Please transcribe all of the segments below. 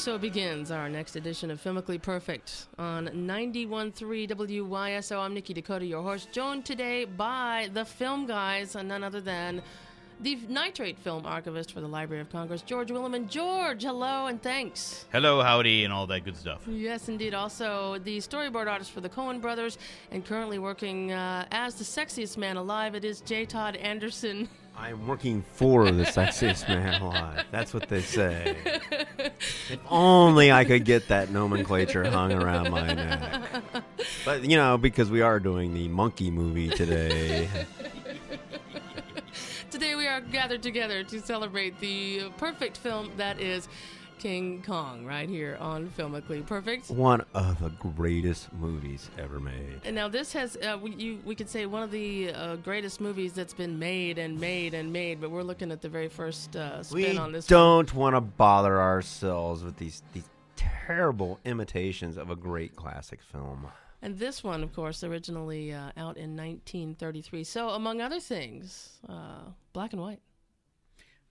So begins our next edition of Filmically Perfect on 91.3 WYSO. I'm Nikki Dakota, your host, joined today by the film guys, and none other than the nitrate film archivist for the Library of Congress, George Willeman. George, hello and thanks. Hello, howdy, and all that good stuff. Yes, indeed. Also, the storyboard artist for the Coen brothers, and currently working uh, as the sexiest man alive, it is J. Todd Anderson. I'm working for the sexiest man alive. That's what they say. If only I could get that nomenclature hung around my neck. But, you know, because we are doing the monkey movie today. Today we are gathered together to celebrate the perfect film that is King Kong, right here on Filmically Perfect. One of the greatest movies ever made. And now this has, uh, we, you, we could say, one of the uh, greatest movies that's been made and made and made. But we're looking at the very first uh, spin We on this. one. don't want to bother ourselves with these, these terrible imitations of a great classic film. And this one, of course, originally uh, out in 1933. So, among other things, uh, black and white.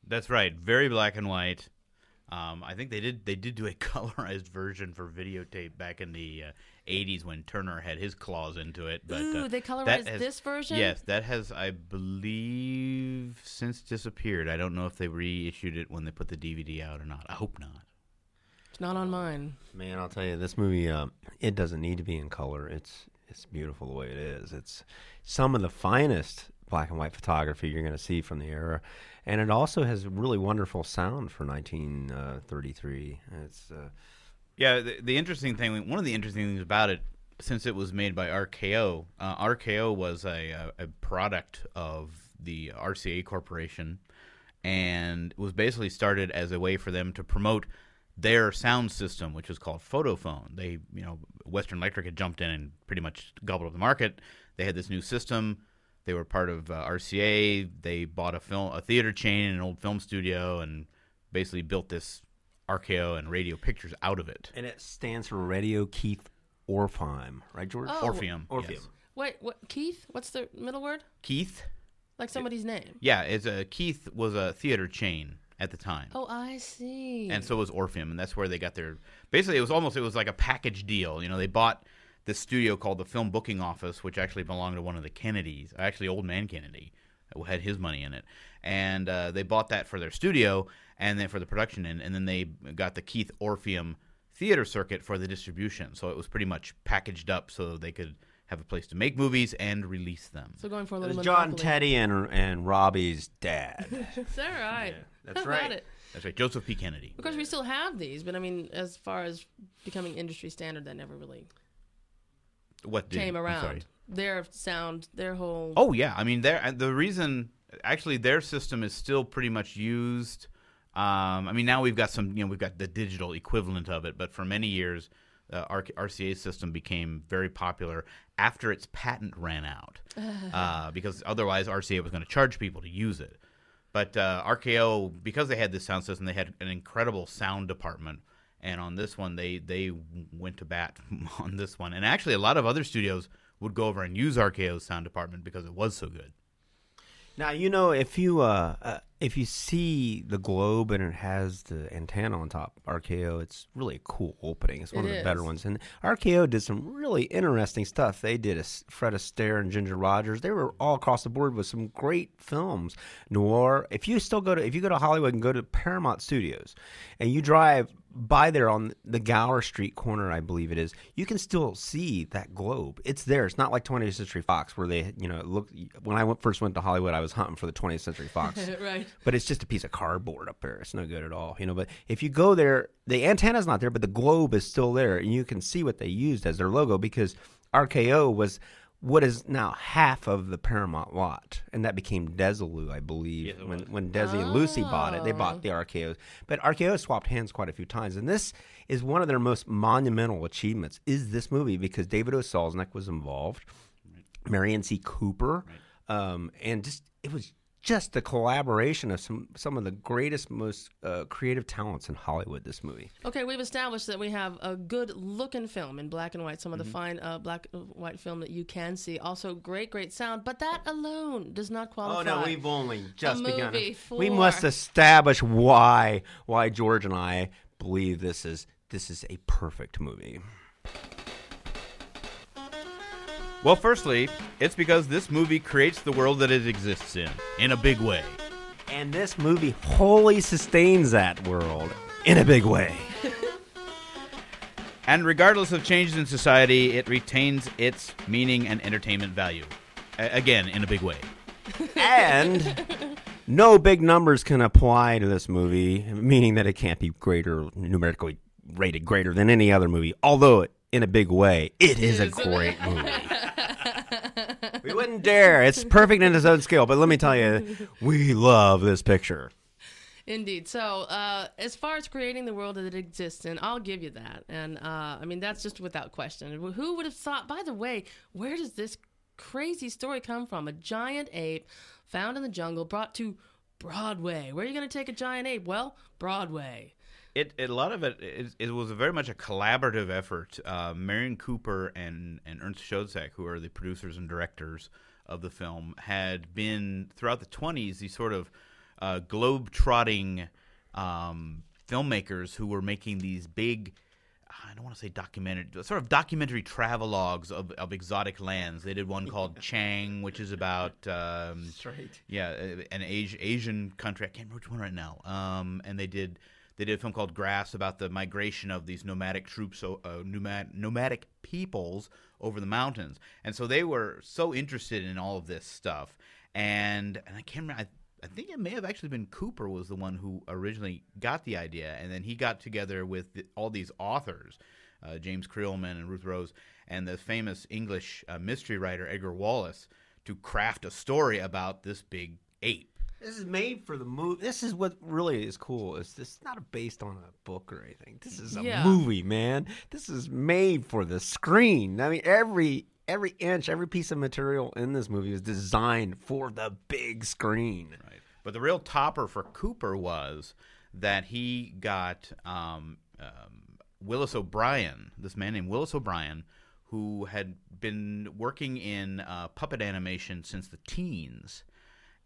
That's right, very black and white. Um, I think they did they did do a colorized version for videotape back in the uh, '80s when Turner had his claws into it. But Ooh, uh, they colorized has- this version? Yes, that has I believe since disappeared. I don't know if they reissued it when they put the DVD out or not. I hope not. It's not on mine. Man, I'll tell you, this movie, um, it doesn't need to be in color. It's it's beautiful the way it is. It's some of the finest black and white photography you're going to see from the era, and it also has really wonderful sound for 1933. It's uh, Yeah, the, the interesting thing, one of the interesting things about it, since it was made by RKO, uh, RKO was a, a, a product of the RCA Corporation, and was basically started as a way for them to promote their sound system, which was called Photophone. They, you know, Western Electric had jumped in and pretty much gobbled up the market. They had this new system. They were part of uh, RCA. They bought a film, a theater chain, an old film studio, and basically built this RKO and Radio Pictures out of it. and it stands for Radio Keith Orpheim, right, George? Oh. Orpheum. Orpheum. yes. Wait, what? Keith? What's the middle word? Keith. Like somebody's name. Yeah, it's a Keith was a theater chain at the time. Oh, I see. And so was Orpheum, and that's where they got their. Basically, it was almost it was like a package deal. You know, they bought this studio called the Film Booking Office, which actually belonged to one of the Kennedys, actually Old Man Kennedy, who had his money in it, and uh, they bought that for their studio, and then for the production end, and then they got the Keith Orpheum theater circuit for the distribution. So it was pretty much packaged up so they could have a place to make movies and release them. so going for a It little was John monopoly. Teddy and and Robbie's dad. Is that right? that's How about right. it? That's right, Joseph P. Kennedy. Of course, we still have these, but I mean, as far as becoming industry standard, that never really What did, came around. Their sound, their whole. Oh yeah, I mean, their the reason actually their system is still pretty much used. Um, I mean, now we've got some, you know, we've got the digital equivalent of it, but for many years, uh, R- RCA system became very popular after its patent ran out, uh, because otherwise RCA was going to charge people to use it. But uh, RKO, because they had this sound system, they had an incredible sound department. And on this one, they they went to bat on this one. And actually, a lot of other studios would go over and use RKO's sound department because it was so good. Now you know if you uh, uh if you see the globe and it has the antenna on top, RKO, it's really a cool opening. It's one It of the better ones. And RKO did some really interesting stuff. They did a S- Fred Astaire and Ginger Rogers. They were all across the board with some great films. Noir. If you still go to if you go to Hollywood and go to Paramount Studios, and you drive by there on the Gower Street corner, I believe it is, you can still see that globe. It's there. It's not like 20th Century Fox where they, you know, look. When I went, first went to Hollywood, I was hunting for the 20th Century Fox right. but it's just a piece of cardboard up there. It's no good at all, you know. But if you go there, the antenna's not there, but the globe is still there, and you can see what they used as their logo because RKO was what is now half of the Paramount lot, and that became Desilu, I believe. Yes, it when when Desi and Lucy bought it, they Oh. bought the RKOs. But RKO swapped hands quite a few times, and this is one of their most monumental achievements. Is this movie because David O. Selznick was involved, Merian C. Cooper, um, and just it was just the collaboration of some some of the greatest, most uh, creative talents in Hollywood. This movie. Okay, we've established that we have a good looking film in black and white, some of the fine uh, black and white film that you can see. Also, great, great sound, but that alone does not qualify. Oh no, we've only just begun. We must establish why why George and I believe this is this is a perfect movie. Well, firstly, it's because this movie creates the world that it exists in, in a big way. And this movie wholly sustains that world in a big way. And regardless of changes in society, it retains its meaning and entertainment value. A- again, in a big way. and no big numbers can apply to this movie, meaning that it can't be greater numerically rated greater than any other movie. Although in a big way, it is a great movie. we wouldn't dare. It's perfect in its own scale, but let me tell you, we love this picture. Indeed. So, uh, as far as creating the world that it exists in, I'll give you that. And uh, I mean, that's just without question. Who would have thought? By the way, where does this crazy story come from? A giant ape found in the jungle, brought to Broadway. Where are you going to take a giant ape? Well, Broadway. It, it a lot of it, it it was very much a collaborative effort. Uh, Merian Cooper and and Ernst Schoedsack, who are the producers and directors of the film, had been throughout the twenties these sort of uh, globe trotting um, filmmakers who were making these big. I don't want to say documentary, sort of documentary travelogues of, of exotic lands. They did one called Chang, which is about um, yeah, an Asi- Asian country. I can't remember which one right now. Um, and they did they did a film called Grass about the migration of these nomadic troops, uh, nomad, nomadic peoples over the mountains. And so they were so interested in all of this stuff. And and I can't remember. I, I think it may have actually been Cooper was the one who originally got the idea, and then he got together with the, all these authors, uh, James Creelman and Ruth Rose, and the famous English uh, mystery writer Edgar Wallace, to craft a story about this big ape. This is made for the movie. This is what really is cool. Is this not based on a book or anything? This is a Yeah. movie, man. This is made for the screen. I mean, every every inch, every piece of material in this movie is designed for the big screen. Right. But the real topper for Cooper was that he got um, um, Willis O'Brien, this man named Willis O'Brien, who had been working in uh, puppet animation since the teens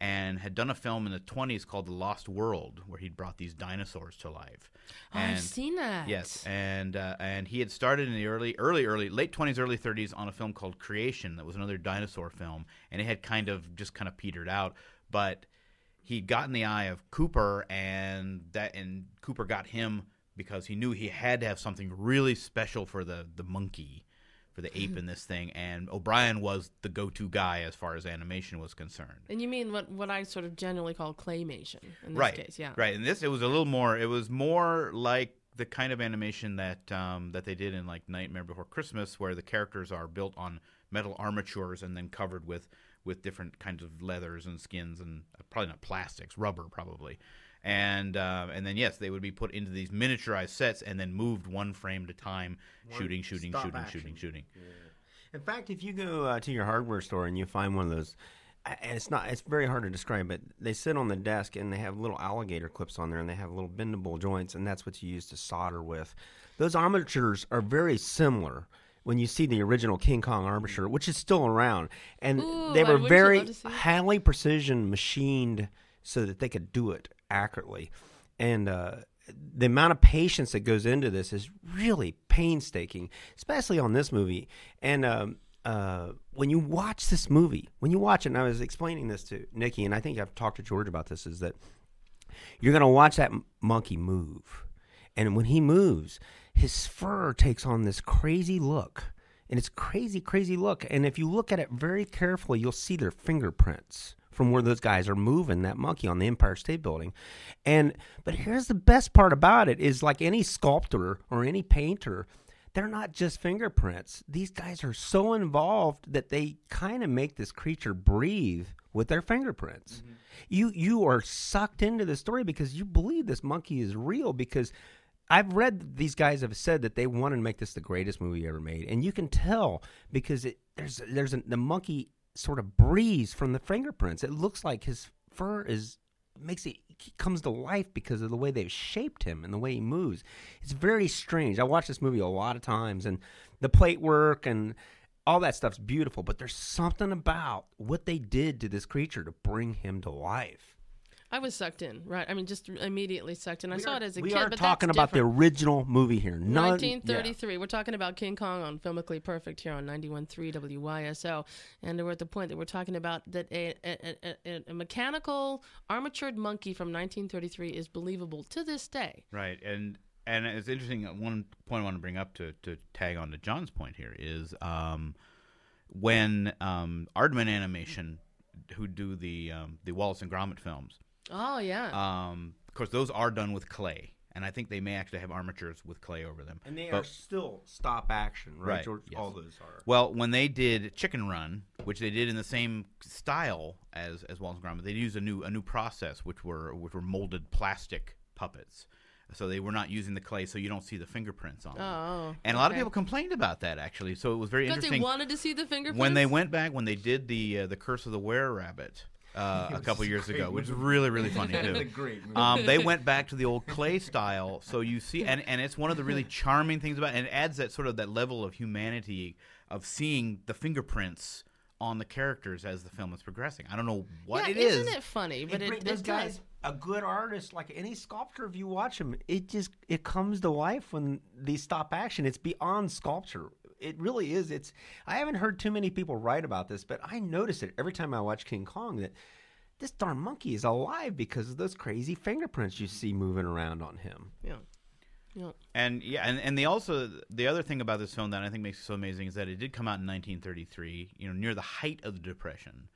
and had done a film in the 20s called The Lost World, where he'd brought these dinosaurs to life. Oh, I've seen that. Yes, and uh, and he had started in the early, early, early, late twenties, early thirties on a film called Creation that was another dinosaur film, and it had kind of just kind of petered out. But he'd gotten the eye of Cooper, and that and Cooper got him because he knew he had to have something really special for the the monkey, for the ape in this thing, and O'Brien was the go-to guy as far as animation was concerned. And you mean what, what I sort of generally call claymation in this right, case, yeah. Right, and this it was a little more. It was more like the kind of animation that um, that they did in like Nightmare Before Christmas, where the characters are built on metal armatures and then covered with with different kinds of leathers and skins and uh, probably not plastics, rubber probably. And uh, and then yes, they would be put into these miniaturized sets and then moved one frame at a time, shooting, shooting, shooting, action. shooting, shooting. In fact, if you go uh, to your hardware store and you find one of those, and it's not, it's very hard to describe, but they sit on the desk and they have little alligator clips on there and they have little bendable joints, and that's what you use to solder with. Those armatures are very similar. When you see the original King Kong armature, which is still around, and Ooh, they were very love to see it. highly precision machined so that they could do it accurately. And uh, the amount of patience that goes into this is really painstaking, especially on this movie. And um, uh, when you watch this movie, when you watch it, and I was explaining this to Nikki, and I think I've talked to George about this, is that you're going to watch that monkey move. And when he moves, his fur takes on this crazy look. And it's crazy, crazy look. And if you look at it very carefully, you'll see their fingerprints from where those guys are moving that monkey on the Empire State Building. And but here's the best part about it is like any sculptor or any painter, they're not just fingerprints. These guys are so involved that they kind of make this creature breathe with their fingerprints. Mm-hmm. You you are sucked into the story because you believe this monkey is real because I've read these guys have said that they wanted to make this the greatest movie ever made, and you can tell because it there's there's a, the monkey sort of breeze from the fingerprints. It looks like his fur is makes it comes to life because of the way they've shaped him and the way he moves. It's very strange. I watched this movie a lot of times, and the plate work and all that stuff's beautiful. But there's something about what they did to this creature to bring him to life. I was sucked in, right? I mean, just immediately sucked in. I saw it as a we kid, are but talking that's about the original movie here. None, 1933. We're talking about King Kong on Filmically Perfect here on 91.3 WYSO. And we're at the point that we're talking about that a, a, a, a mechanical armatured monkey from 1933 is believable to this day. Right, and and it's interesting. uh, One point I want to bring up to, to tag on to John's point here is um, when um, Aardman Animation, who do the um, the Wallace and Gromit films, Oh, yeah. um, of course those are done with clay, and I think they may actually have armatures with clay over them. And they But- are still stop action, right? Right, George? yes. All those are. Well, when they did Chicken Run, which they did in the same style as as Wallace and Gromit, they used a new a new process, which were which were molded plastic puppets. So they were not using the clay, so you don't see the fingerprints on them. oh. And a lot of people complained about that actually. So it was very interesting they wanted to see the fingerprints? when they went back when they did the uh, the Curse of the Were Rabbit uh, a couple years ago, which is really really funny too. Um, they went back to the old clay style, so you see, and, and it's one of the really charming things about, it, and it adds that sort of that level of humanity of seeing the fingerprints on the characters as the film is progressing. I don't know what yeah, it is. Isn't it funny? But It it, bring- it, does. guys, a good artist, like any sculptor, if you watch him, it just it comes to life when they stop action. It's beyond sculpture. It really is. It's. I haven't heard too many people write about this, but I notice it every time I watch King Kong that this darn monkey is alive because of those crazy fingerprints you see moving around on him. Yeah. Yeah. And yeah, and, and they also the other thing about this film that I think makes it so amazing is that it did come out in 1933, you know, near the height of the depression.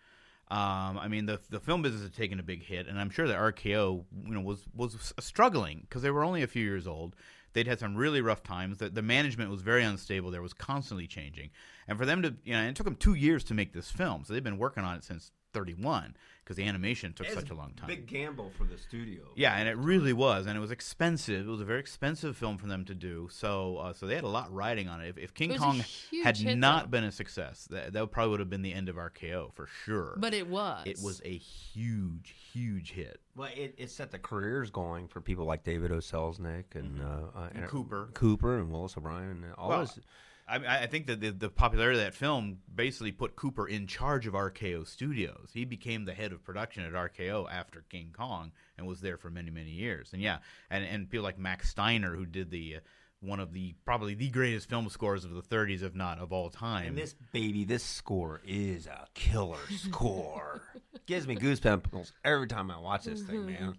Um, I mean, the the film business had taken a big hit, and I'm sure that RKO, you know, was was struggling because they were only a few years old. They'd had some really rough times. The, the management was very unstable. There was constantly changing, and for them to, you know, it took them two years to make this film. So they've been working on it since 31 because the animation took such a long time. Big gamble for the studio. Yeah, and it really was, and it was expensive. It was a very expensive film for them to do. So, uh, so they had a lot riding on it. If, if King It Kong had not though. been a success, that, that probably would have been the end of RKO for sure. But it was. it was a huge, huge hit. Well, it, it set the careers going for people like David O. Selznick and, uh, uh, And Cooper. Cooper and Willis O'Brien and all Well, those. I, I think that the, the popularity of that film basically put Cooper in charge of RKO Studios. He became the head of production at RKO after King Kong and was there for many, many years. And yeah, and, and people like Max Steiner, who did the uh, one of the probably the greatest film scores of the 30s, if not of all time. And this baby, this score is a killer score. Gives me goosebumps every time I watch this thing, man.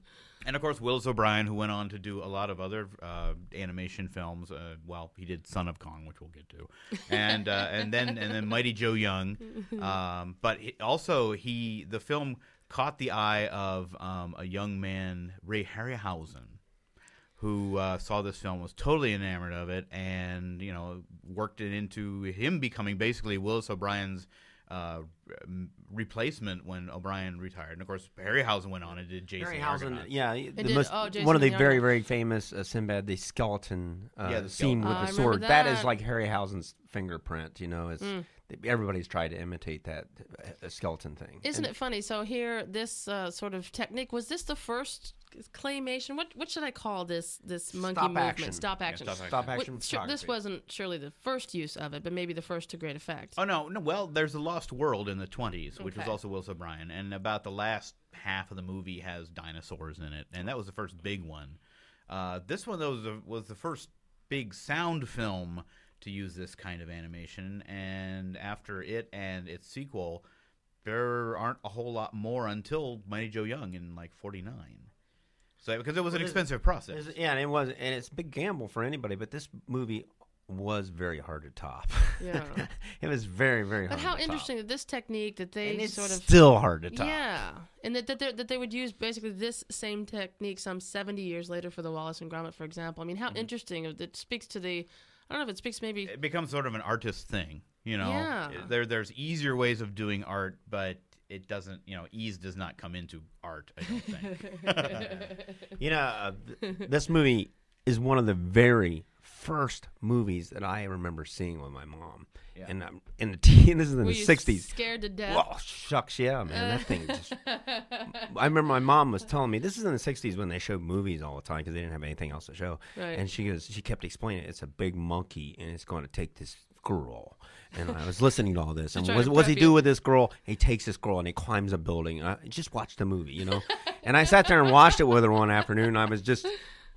And of course, Willis O'Brien, who went on to do a lot of other uh, animation films. Uh, well, he did Son of Kong, which we'll get to, and uh, and then and then Mighty Joe Young. Um, but he, also, he the film caught the eye of um, a young man, Ray Harryhausen, who uh, saw this film, was totally enamored of it, and you know worked it into him becoming basically Willis O'Brien's uh, replacement when O'Brien retired. And of course, Harryhausen went on and did Jason the Harryhausen, Argonaut. yeah, the did- most, oh, Jason one of the the very, very famous uh, Sinbad, the skeleton uh, Yeah, the scene with Oh, the sword. remember That is that. like Harryhausen's fingerprint. You know, it's Mm. everybody's tried to imitate that uh, skeleton thing. Isn't And it funny? So here, this uh, sort of technique was this the first claymation? What what should I call this? This monkey Stop movement, action. stop action. stop action. Stop What- action sure, this wasn't surely the first use of it, but maybe the first to great effect. Oh no, no. Well, there's the Lost World in the 20s, which was also Willis O'Brien, and about the last half of the movie has dinosaurs in it, and that was the first big one. Uh, this one though was the, was the first big sound film to use this kind of animation, and after it and its sequel, there aren't a whole lot more until Mighty Joe Young in like '49. So because it was an Well, this- expensive process. Yeah, and it was, and it's a big gamble for anybody. But this movie was very hard to top. Yeah. it was very very But hard. But how to interesting that this technique that they And it's sort of still hard to top. Yeah, and that that, they- that they would use basically this same technique some 70 years later for the Wallace and Gromit, for example. I mean, Mm-hmm. how interesting! It speaks to the, I don't know if it speaks maybe. It becomes sort of an artist thing, you know. Yeah. There, there's easier ways of doing art, but it doesn't, you know, ease does not come into art. I don't think. You know, uh, th- this movie is one of the very first movies that I remember seeing with my mom. Yeah. And um, in the teen, this is in Were the you '60s. scared to death? Well, shucks, yeah, man. That thing just. I remember my mom was telling me this is in the '60s when they showed movies all the time because they didn't have anything else to show. Right. And she goes, she kept explaining it. It's a big monkey and it's going to take this girl. And I was listening to all this. And what does he do with this girl? He takes this girl and he climbs a building. I just watched the movie, you know. and I sat there and watched it with her one afternoon. And I was just.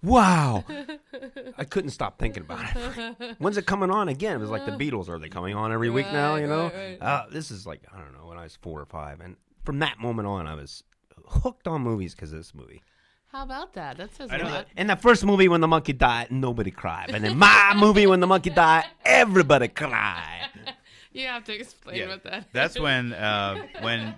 Wow, I couldn't stop thinking about it. When's it coming on again? It was like the Beatles. Are they coming on every week now? You know, right, right. uh, this is like I don't know when I was four or five, and from that moment on, I was hooked on movies because of this movie. How about that? That says I a know lot. that- And the first movie when the monkey died, nobody cried, and then my movie when the monkey died, everybody cried. You have to explain Yeah. what that. That's when uh, when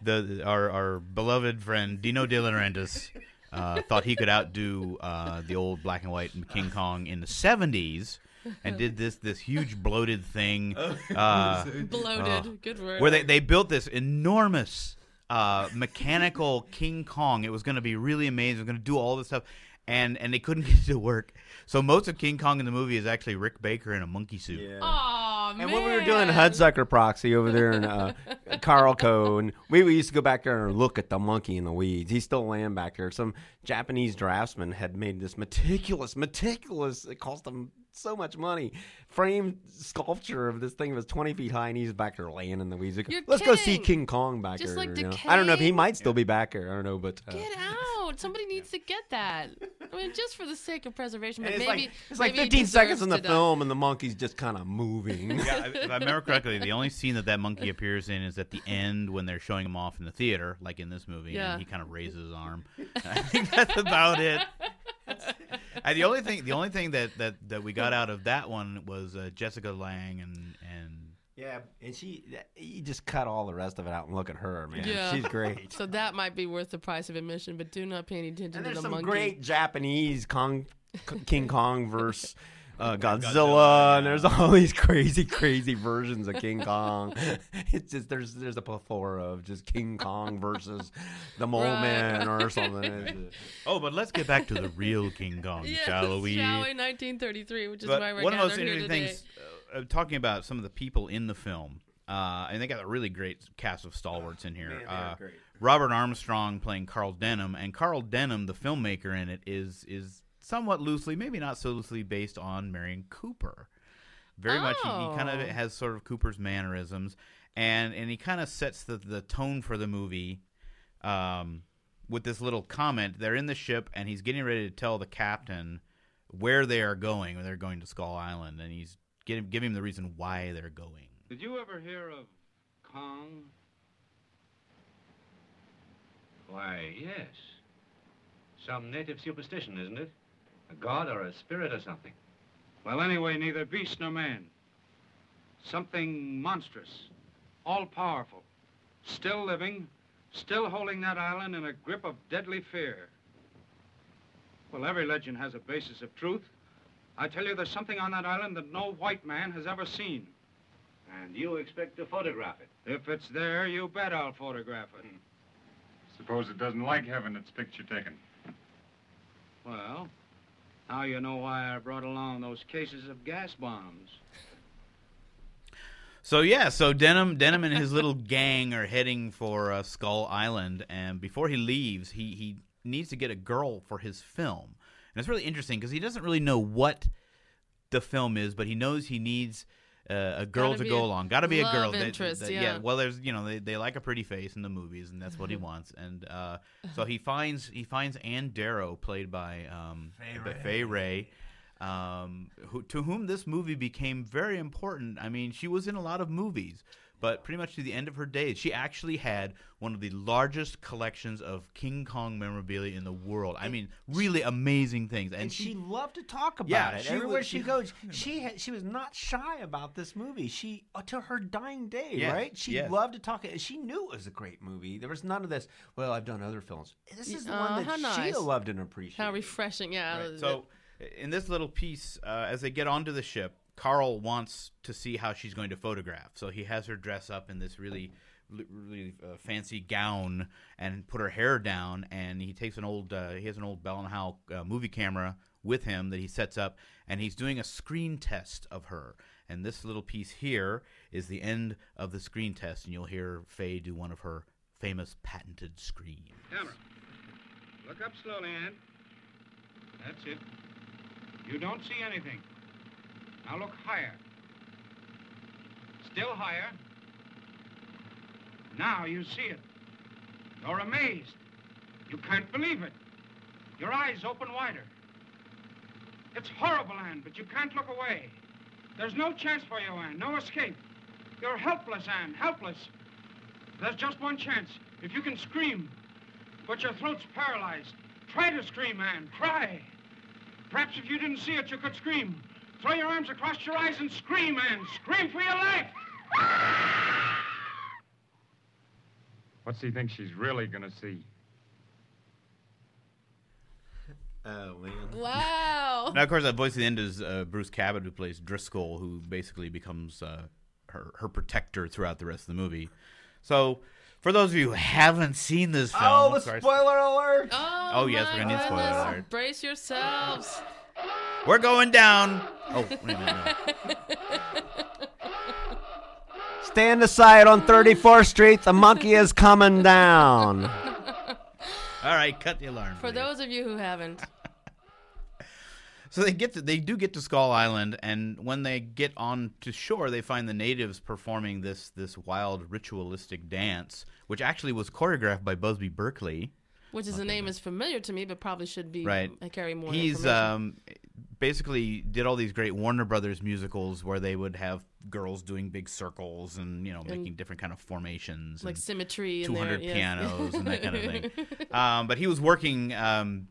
the our our beloved friend Dino De Laurentiis uh, thought he could outdo uh, the old black and white King Kong in the '70s, and did this this huge bloated thing uh, bloated. Good word. where they they built this enormous uh, mechanical King Kong. It was going to be really amazing. It was going to do all this stuff. And, and they couldn't get it to work, so most of King Kong in the movie is actually Rick Baker in a monkey suit. Aw, And when we were doing man. Hudsucker Proxy over there in uh, Carolco, and we, we used to go back there and look at the monkey in the weeds. He's still laying back there. Some Japanese draftsman had made this meticulous, meticulous. It cost them so much money. Framed sculpture of this thing that was twenty feet high, and he's back there laying in the weeds. You're Let's go see. King Kong back Just, there. like, you know? I don't know if he might still be back there. I don't know, but uh, Get out! Somebody needs to get that. I mean, just for the sake of preservation. and But it's maybe like it's like maybe he fifteen seconds in the to die. film, and the monkey's just kind of moving. yeah, if I remember correctly, the only scene that that monkey appears in is at the end when they're showing him off in the theater, like in this movie, Yeah. and he kind of raises his arm. I think that's about it. And the only thing, the only thing that, that, that we got out of that one was uh, Jessica Lange and and Yeah, and she, you just cut all the rest of it out and look at her, man. Yeah. She's great. So that might be worth the price of admission, but do not pay any attention And to there's the some monkey. great Japanese Kong, King Kong versus uh, Godzilla, Godzilla, and there's all these crazy, crazy versions of King Kong. It's just there's there's a plethora of just King Kong versus the Mole Right. Man or something. Oh, but let's get back to the real King Kong, Yes, shall we? Shall we? 1933, which is But why we're one of the most here interesting today. things, uh, uh, talking about some of the people in the film, uh, and they got a really great cast of stalwarts in here. Man, they are uh, great. Robert Armstrong playing Carl Denham, and Carl Denham, the filmmaker in it, is is somewhat loosely, maybe not so loosely, based on Merian Cooper. Very much, he, he kind of Oh. has sort of Cooper's mannerisms, and and he kind of sets the the tone for the movie. Um, with this little comment, they're in the ship, and he's getting ready to tell the captain where they are going. They're going to Skull Island, and he's giving giving him the reason why they're going. Did you ever hear of Kong? Why, yes. Some native superstition, isn't it? A god or a spirit or something. Well, anyway, neither beast nor man. Something monstrous, all powerful, still living, still holding that island in a grip of deadly fear. Well, every legend has a basis of truth. I tell you, there's something on that island that no white man has ever seen. And you expect to photograph it? If it's there, you bet I'll photograph it. Suppose it doesn't like having its picture taken. Well, now you know why I brought along those cases of gas bombs. So yeah, so Denham, Denham and his little gang are heading for uh, Skull Island, and before he leaves, he he needs to get a girl for his film, and it's really interesting because he doesn't really know what the film is, but he knows he needs uh, a girl Gotta to go a along. Got to be a girl. love that- interest, that- yeah. Well, there's you know they, they like a pretty face in the movies, and that's what he wants. And uh, so he finds he finds Ann Darrow, played by um, by Fay Wray um, who, to whom this movie became very important. I mean, she was in a lot of movies, but pretty much to the end of her days, she actually had one of the largest collections of King Kong memorabilia in the world. I mean, really amazing things. And, and she, she loved to talk about Yeah, it. she Everywhere was- she, she- goes, she had, she was not shy about this movie. She uh, to her dying day, Yes, right? She yes. loved to talk. She knew it was a great movie. There was none of this. Well, I've done other films. This is the Uh, one how that nice. Sheila loved and appreciated. How refreshing, yeah. Right. So, in this little piece, uh, as they get onto the ship, Carl wants to see how she's going to photograph. So he has her dress up in this really, really uh, fancy gown and put her hair down. And he takes an old, uh, he has an old Bell and Howell uh, movie camera with him that he sets up, and he's doing a screen test of her. And this little piece here is the end of the screen test, and you'll hear Fay do one of her famous patented screams. Camera. Look up slowly, Ann. That's it. You don't see anything. Now look higher. Still higher. Now you see it. You're amazed. You can't believe it. Your eyes open wider. It's horrible, Anne, but you can't look away. There's no chance for you, Anne. No escape. You're helpless, Anne. Helpless. There's just one chance. If you can scream, but your throat's paralyzed. Try to scream, Anne. Try. Perhaps if you didn't see it, you could scream. Throw your arms across your eyes and scream, Anne. Scream for your life. What's he think she's really gonna see? Oh man. wow. Now, of course, that voice at the end is uh, Bruce Cabot, who plays Driscoll, who basically becomes uh, her her protector throughout the rest of the movie. So, for those of you who haven't seen this film, Oh, the spoiler alert! Oh, Oh, yes, my we're gonna need spoiler alert. Brace yourselves. We're going down. Oh, wait a minute. Stand aside on 34th Street. The monkey is coming down. All right, cut the alarm. For please. those of you who haven't, So they get to, they do get to Skull Island, and when they get on to shore, they find the natives performing this this wild ritualistic dance, which actually was choreographed by Busby Berkeley. Which is a name is familiar to me, but probably should be Right. uh, carry more. He's um, basically did all these great Warner Brothers musicals where they would have girls doing big circles and you know making different kind of formations, like and symmetry two hundred yes. pianos and that kind of thing. Um, but he was working um,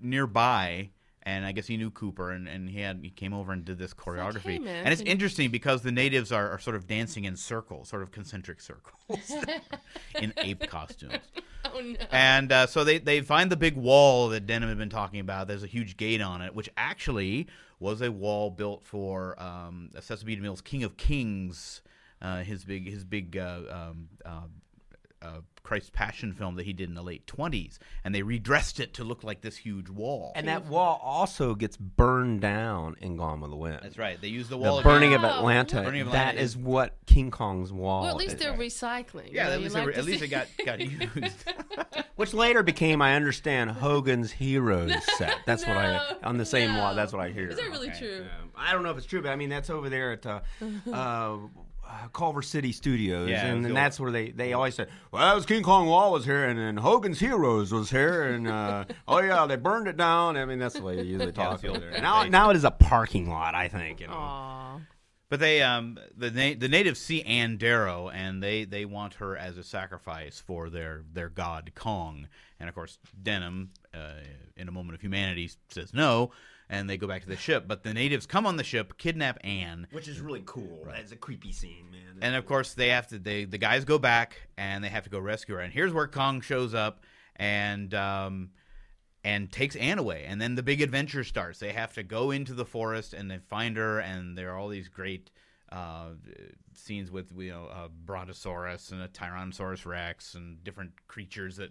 nearby. And I guess he knew Cooper, and, and he had he came over and did this choreography. "Hey, man, and it's interesting because the natives are, are sort of dancing in circles, sort of concentric circles, in ape costumes. oh no. And uh, so they, they find the big wall that Denham had been talking about. There's a huge gate on it, which actually was a wall built for um, Cecil B. DeMille's King of Kings, uh, his big his big uh, um, uh, uh, Christ Passion film that he did in the late 20s, and they redressed it to look like this huge wall. And that wall also gets burned down in Gone with the Wind. That's right. They used the The wall. burning again. of Atlanta. Burning of Atlanta is is- what King Kong's wall. well, at least is. they're recycling. Yeah, at least, like they at least it got, got used. Which later became, I understand, Hogan's Heroes set. That's what I No, on the same no. wall. That's what I hear. Is that really true? Um, I don't know if it's true, but I mean that's over there at uh, uh, Culver City Studios, Yeah, and, the and that's where they, they always said, "Well, that was King Kong Wall was here, and then Hogan's Heroes was here, and uh, oh yeah, they burned it down." I mean that's the way they usually talk the over old there. Now, now it is a parking lot, I think. You know. Aw. But they, um, the na- the natives see Ann Darrow, and they, they want her as a sacrifice for their, their god Kong. And of course, Denham, uh, in a moment of humanity, says no, and they go back to the ship. But the natives come on the ship, kidnap Anne, Which is really cool. It's a creepy scene, man. and of course they have to. They the guys go back, and they have to go rescue her. And here's where Kong shows up, and um, and takes Anne away. And then the big adventure starts. They have to go into the forest and they find her, and there are all these great uh, scenes with you know a brontosaurus and a tyrannosaurus rex and different creatures that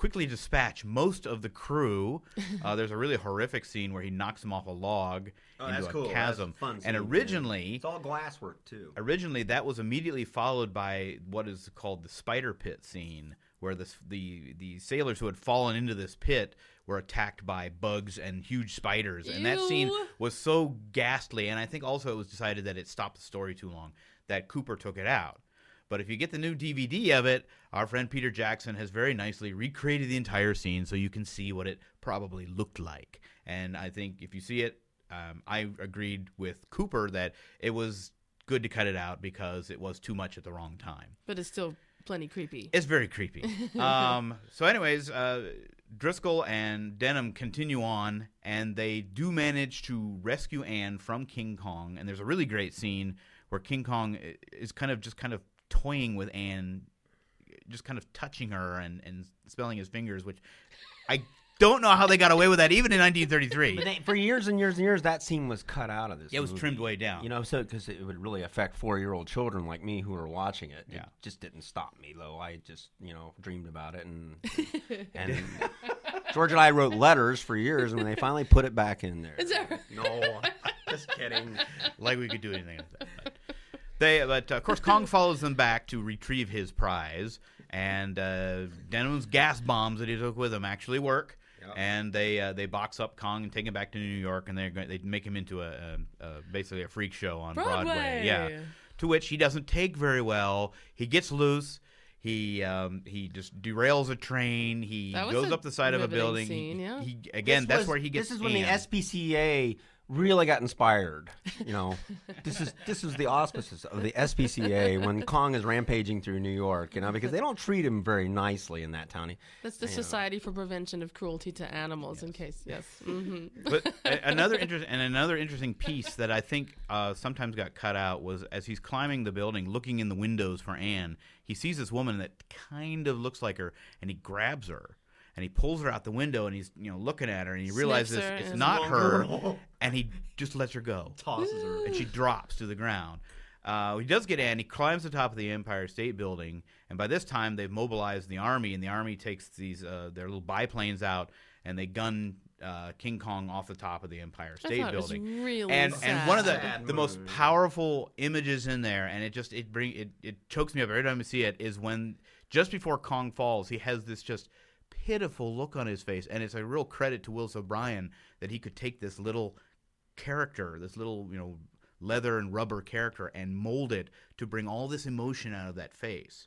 quickly dispatch most of the crew. Uh, there's a really horrific scene where he knocks them off a log Oh, into that's a cool. That's a chasm. fun and scene, man. originally, it's all glasswork too. originally that was immediately followed by what is called the spider pit scene where this, the the sailors who had fallen into this pit were attacked by bugs and huge spiders and that scene was so ghastly and i think also it was decided that it stopped the story too long that cooper took it out but if you get the new dvd of it our friend peter jackson has very nicely recreated the entire scene so you can see what it probably looked like and i think if you see it um, I agreed with Cooper that it was good to cut it out because it was too much at the wrong time. But it's still plenty creepy. It's very creepy. um, so, anyways, uh, Driscoll and Denham continue on, and they do manage to rescue Anne from King Kong. And there's a really great scene where King Kong is kind of just kind of toying with Anne, just kind of touching her and, and smelling his fingers, which I don't know how they got away with that even in 1933. But they, for years and years and years, that scene was cut out of this. Yeah, it was movie. trimmed way down. You know, so because it would really affect four-year-old children like me who are watching it. Yeah. It just didn't stop me though. I just you know dreamed about it and and George and I wrote letters for years, and when they finally put it back in there. Is that right? No, just kidding. like we could do anything with that. But they, but uh, of course, Kong follows them back to retrieve his prize, and uh, Denham's gas bombs that he took with him actually work. And they uh, they box up Kong and take him back to New York, and they're going, they make him into a, a, a basically a freak show on Broadway. Yeah, to which he doesn't take very well. He gets loose. He um, he just derails a train. He goes up the side of a riveting building. He- yeah. he, again, This that's was- where he gets. This is when the SPCA really got inspired. You know, this is this is the auspices of the SPCA when Kong is rampaging through New York. You know, because they don't treat him very nicely in that town. That's the Society for Prevention of Cruelty to Animals. In case, yes. hmm but another interest and another interesting piece that I think uh, sometimes got cut out was as he's climbing the building, looking in the windows for Anne, he sees this woman that kind of looks like her, and he grabs her and he pulls her out the window, and he's you know looking at her, and he realizes her it's and- not her, and he just lets her go, tosses her. and she drops to the ground. Uh, he does get in He climbs the top of the Empire State Building, and by this time they've mobilized the army, and the army takes these uh, their little biplanes out, and they gun uh, King Kong off the top of the Empire I State it was Building. really and and one of the Sad the most movie. powerful images in there, and it just it bring it it chokes me up every time I see it. Is when just before Kong falls, he has this just pitiful look on his face, and it's a real credit to Willis O'Brien that he could take this little character, this little you know leather and rubber character, and mold it to bring all this emotion out of that face.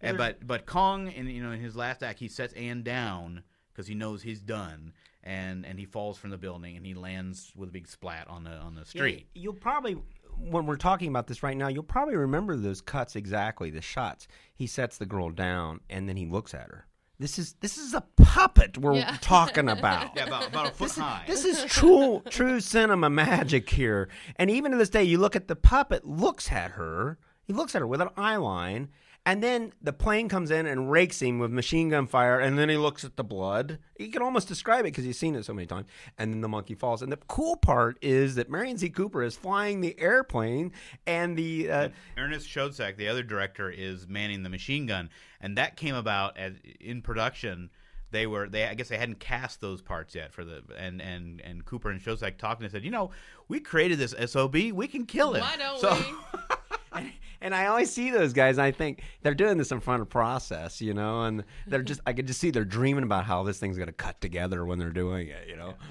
And but but Kong, in you know in his last act, he sets Anne down because he knows he's done, and and he falls from the building and he lands with a big splat on the on the street. Yeah, you'll probably when we're talking about this right now, you'll probably remember those cuts exactly, the shots. He sets the girl down and then he looks at her. This is this is a puppet we're Yeah. talking about. Yeah, about, about a foot high. This is true true cinema magic here. And even to this day, you look at the puppet looks at her. He looks at her with an eye line, and then the plane comes in and rakes him with machine gun fire, and then he looks at the blood. You can almost describe it because you've seen it so many times. And then the monkey falls. And the cool part is that Merian C. Cooper is flying the airplane, and the uh, Ernest Schoedsack, the other director, is manning the machine gun, and that came about as in production. They were they I guess they hadn't cast those parts yet for the and and and Cooper and Schoedsack talked and said, you know, we created this sob, we can kill him. Why don't so, we? and I always see those guys, and I think they're doing this in front of process, you know, and they're just I can just see they're dreaming about how this thing's gonna cut together when they're doing it, you know.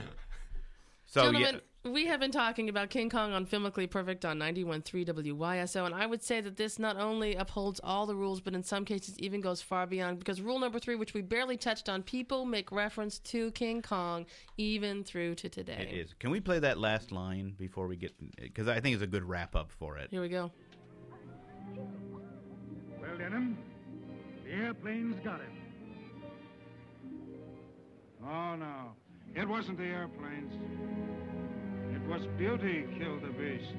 So Gentlemen, yeah, we have been talking about King Kong on Filmically Perfect on 91.3 WYSO, and I would say that this not only upholds all the rules, but in some cases even goes far beyond. Because rule number three, which we barely touched on, people make reference to King Kong even through to today. it is. Can we play that last line before we get? Because I think it's a good wrap up for it. Here we go. Well, Denham, the airplane's got him. Oh, no. It wasn't the airplanes. It was beauty killed the beast.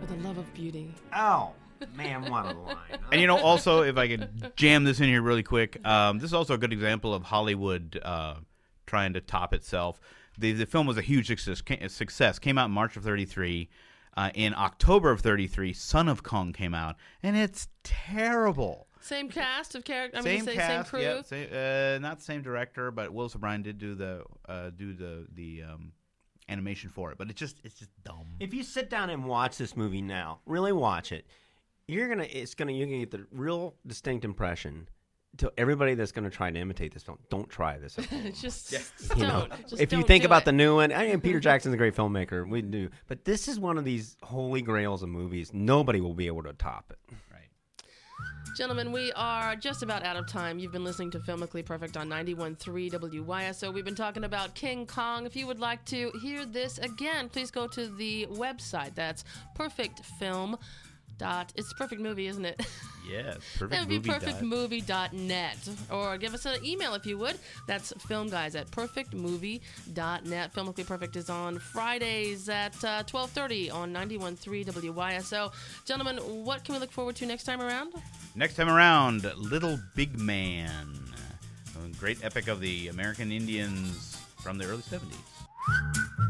For the love of beauty. Oh man, what a line! And you know, also, if I could jam this in here really quick, um, this is also a good example of Hollywood uh, trying to top itself. The the film was a huge success. Success came out in March of '33. Uh, in October of '33, Son of Kong came out, and it's terrible. Same cast of characters. I same mean, same, cast, same crew. yeah, same, uh, not the same director, but Willis O'Brien did do the uh, do the the um, animation for it. But it's just it's just dumb. If you sit down and watch this movie now, really watch it, you're gonna it's gonna you're gonna get the real distinct impression to everybody that's gonna try to imitate this film. Don't try this. At home. just you know, don't. Just if you don't think about it. the new one, I mean, Peter Jackson's a great filmmaker. We do, but this is one of these holy grails of movies. Nobody will be able to top it. Right. Gentlemen, we are just about out of time. You've been listening to Filmically Perfect on 91.3 WYSO. We've been talking about King Kong. If you would like to hear this again, please go to the website. That's Perfect Film. Dot, it's a perfect movie, isn't it? Yes, perfect that would be movie dot- perfectmovie.net. Or give us an email if you would. That's filmguys at perfectmovie.net. Filmically Perfect is on Fridays at uh, 1230 on 91.3 WYSO. Gentlemen, what can we look forward to next time around? Next time around, Little Big Man, a great epic of the American Indians from the early 70s.